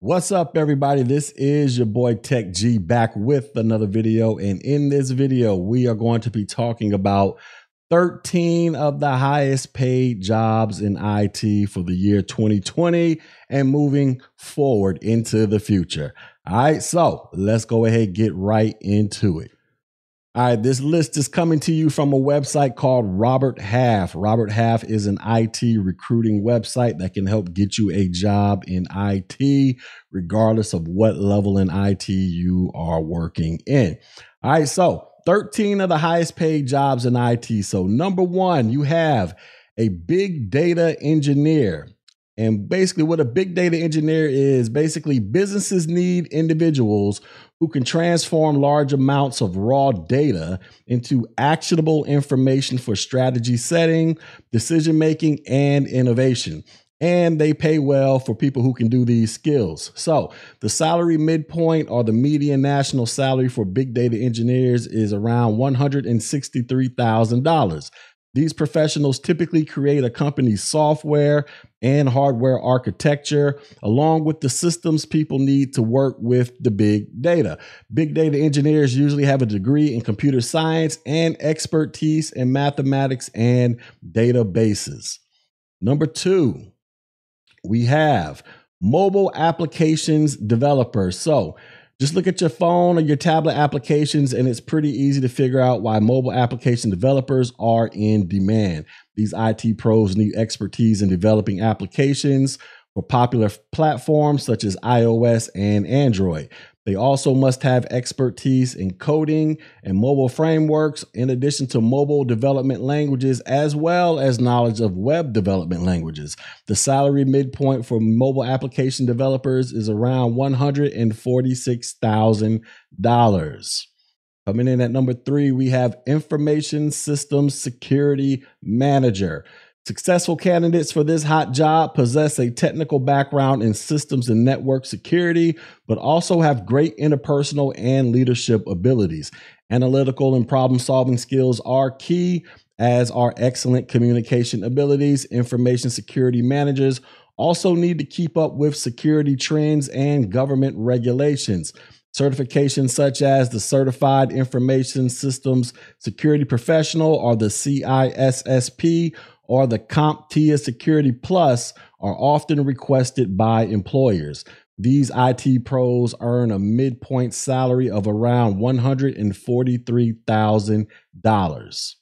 What's up, everybody? This is your boy Tech G back with another video. And in this video, we are going to be talking about 13 of the highest paid jobs in IT for the year 2020 and moving forward into the future. All right, so let's go ahead get right into it. All right, this list is coming to you from a website called Robert Half. Robert Half is an IT recruiting website that can help get you a job in IT, regardless of what level in IT you are working in. All right, so 13 of the highest paid jobs in IT. So, number one, you have a big data engineer. And basically, what a big data engineer is basically businesses need individuals who can transform large amounts of raw data into actionable information for strategy setting, decision making, and innovation. And they pay well for people who can do these skills. So, the salary midpoint or the median national salary for big data engineers is around $163,000. These professionals typically create a company's software and hardware architecture, along with the systems people need to work with the big data. Big data engineers usually have a degree in computer science and expertise in mathematics and databases. Number two, we have mobile applications developers. So, just look at your phone or your tablet applications, and it's pretty easy to figure out why mobile application developers are in demand. These IT pros need expertise in developing applications for popular platforms such as iOS and Android. They also must have expertise in coding and mobile frameworks, in addition to mobile development languages, as well as knowledge of web development languages. The salary midpoint for mobile application developers is around $146,000. Coming in at number three, we have Information Systems Security Manager. Successful candidates for this hot job possess a technical background in systems and network security, but also have great interpersonal and leadership abilities. Analytical and problem solving skills are key, as are excellent communication abilities. Information security managers also need to keep up with security trends and government regulations. Certifications such as the Certified Information Systems Security Professional or the CISSP or the CompTIA Security Plus are often requested by employers. These IT pros earn a midpoint salary of around $143,000.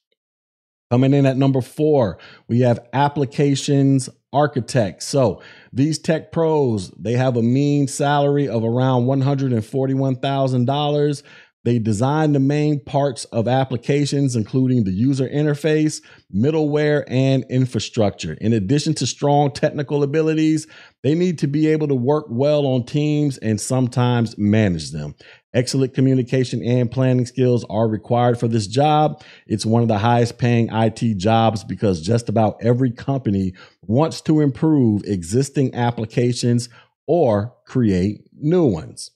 Coming in at number four, we have applications architects. So these tech pros, they have a mean salary of around $141,000. They design the main parts of applications, including the user interface, middleware, and infrastructure. In addition to strong technical abilities, they need to be able to work well on teams and sometimes manage them. Excellent communication and planning skills are required for this job. It's one of the highest paying IT jobs because just about every company wants to improve existing applications or create new ones.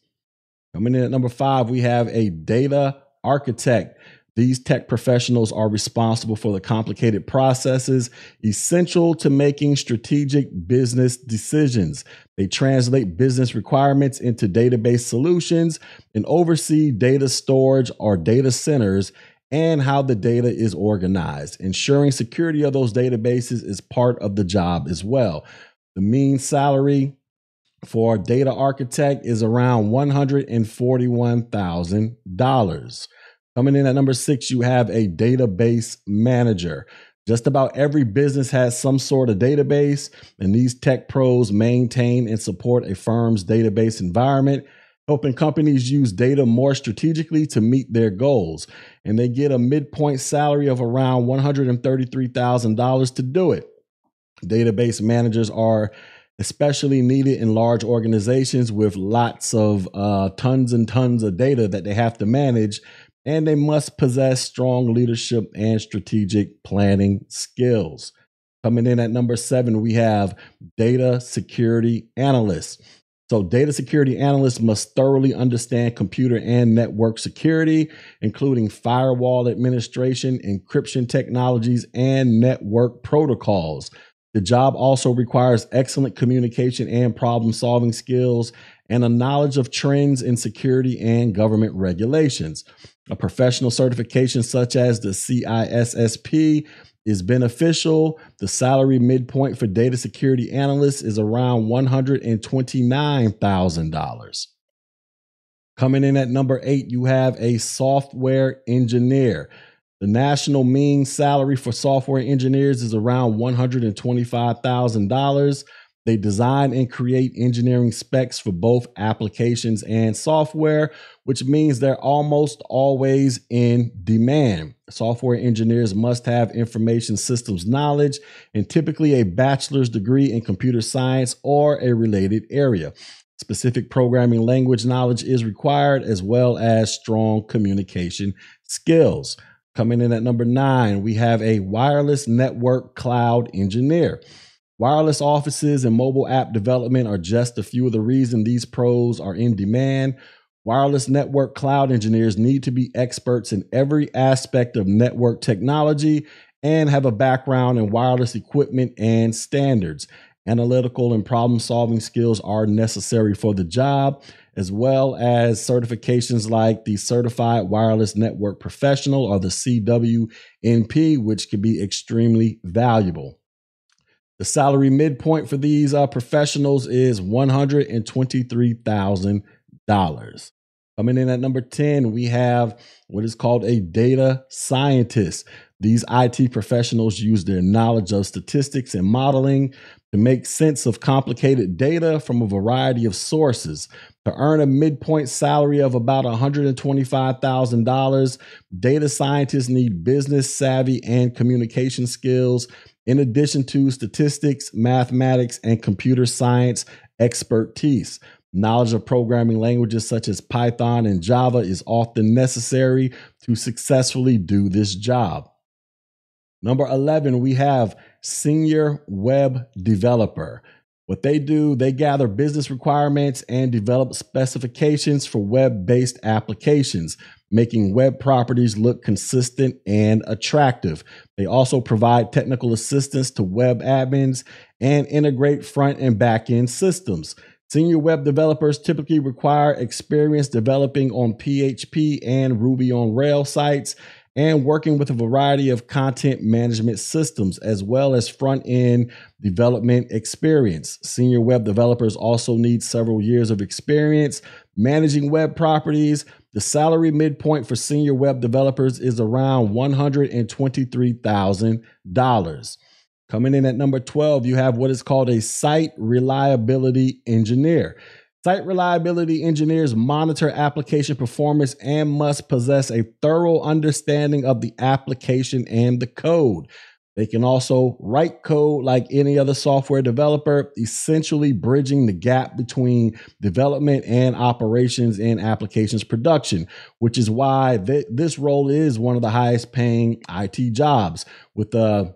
Coming in at number five, we have a data architect. These tech professionals are responsible for the complicated processes essential to making strategic business decisions. They translate business requirements into database solutions and oversee data storage or data centers and how the data is organized. Ensuring security of those databases is part of the job as well. The mean salary for data architect is around $141,000. Coming in at number six, you have a database manager. Just about every business has some sort of database, and these tech pros maintain and support a firm's database environment, helping companies use data more strategically to meet their goals. And they get a midpoint salary of around $133,000 to do it. Database managers are especially needed in large organizations with lots of uh, tons and tons of data that they have to manage. And they must possess strong leadership and strategic planning skills. Coming in at number seven, we have data security analysts. So, data security analysts must thoroughly understand computer and network security, including firewall administration, encryption technologies, and network protocols. The job also requires excellent communication and problem solving skills and a knowledge of trends in security and government regulations. A professional certification such as the CISSP is beneficial. The salary midpoint for data security analysts is around $129,000. Coming in at number eight, you have a software engineer. The national mean salary for software engineers is around $125,000. They design and create engineering specs for both applications and software, which means they're almost always in demand. Software engineers must have information systems knowledge and typically a bachelor's degree in computer science or a related area. Specific programming language knowledge is required, as well as strong communication skills. Coming in at number nine, we have a wireless network cloud engineer. Wireless offices and mobile app development are just a few of the reasons these pros are in demand. Wireless network cloud engineers need to be experts in every aspect of network technology and have a background in wireless equipment and standards. Analytical and problem solving skills are necessary for the job, as well as certifications like the Certified Wireless Network Professional or the CWNP, which can be extremely valuable. The salary midpoint for these uh, professionals is $123,000. Coming in at number 10, we have what is called a data scientist. These IT professionals use their knowledge of statistics and modeling to make sense of complicated data from a variety of sources. To earn a midpoint salary of about $125,000, data scientists need business savvy and communication skills, in addition to statistics, mathematics, and computer science expertise. Knowledge of programming languages such as Python and Java is often necessary to successfully do this job. Number 11, we have senior web developer. What they do, they gather business requirements and develop specifications for web based applications, making web properties look consistent and attractive. They also provide technical assistance to web admins and integrate front and back end systems. Senior web developers typically require experience developing on PHP and Ruby on Rails sites and working with a variety of content management systems as well as front end development experience. Senior web developers also need several years of experience managing web properties. The salary midpoint for senior web developers is around $123,000. Coming in at number 12, you have what is called a site reliability engineer. Site reliability engineers monitor application performance and must possess a thorough understanding of the application and the code. They can also write code like any other software developer, essentially bridging the gap between development and operations in applications production, which is why th- this role is one of the highest paying IT jobs with a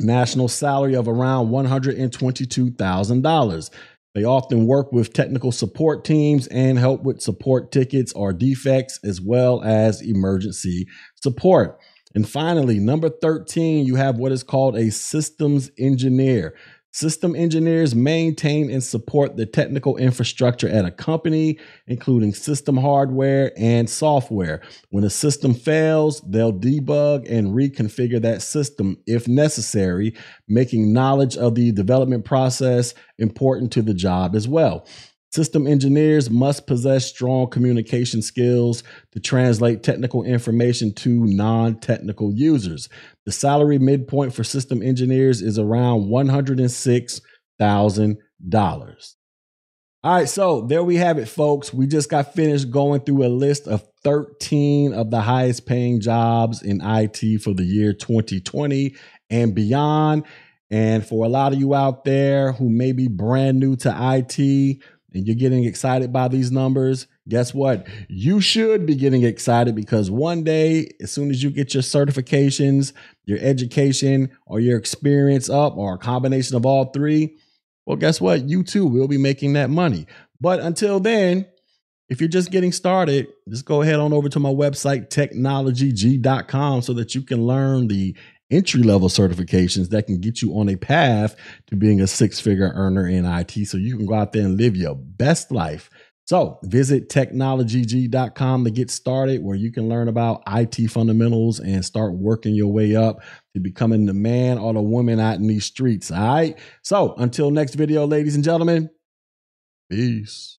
national salary of around $122,000. They often work with technical support teams and help with support tickets or defects, as well as emergency support. And finally, number 13, you have what is called a systems engineer. System engineers maintain and support the technical infrastructure at a company, including system hardware and software. When a system fails, they'll debug and reconfigure that system if necessary, making knowledge of the development process important to the job as well. System engineers must possess strong communication skills to translate technical information to non technical users. The salary midpoint for system engineers is around $106,000. All right, so there we have it, folks. We just got finished going through a list of 13 of the highest paying jobs in IT for the year 2020 and beyond. And for a lot of you out there who may be brand new to IT, and you're getting excited by these numbers, guess what? You should be getting excited because one day, as soon as you get your certifications, your education, or your experience up, or a combination of all three, well, guess what? You too will be making that money. But until then, if you're just getting started, just go ahead on over to my website, technologyg.com, so that you can learn the entry level certifications that can get you on a path to being a six figure earner in IT so you can go out there and live your best life. So visit technologyg.com to get started, where you can learn about IT fundamentals and start working your way up to becoming the man or the woman out in these streets. All right. So until next video, ladies and gentlemen, peace.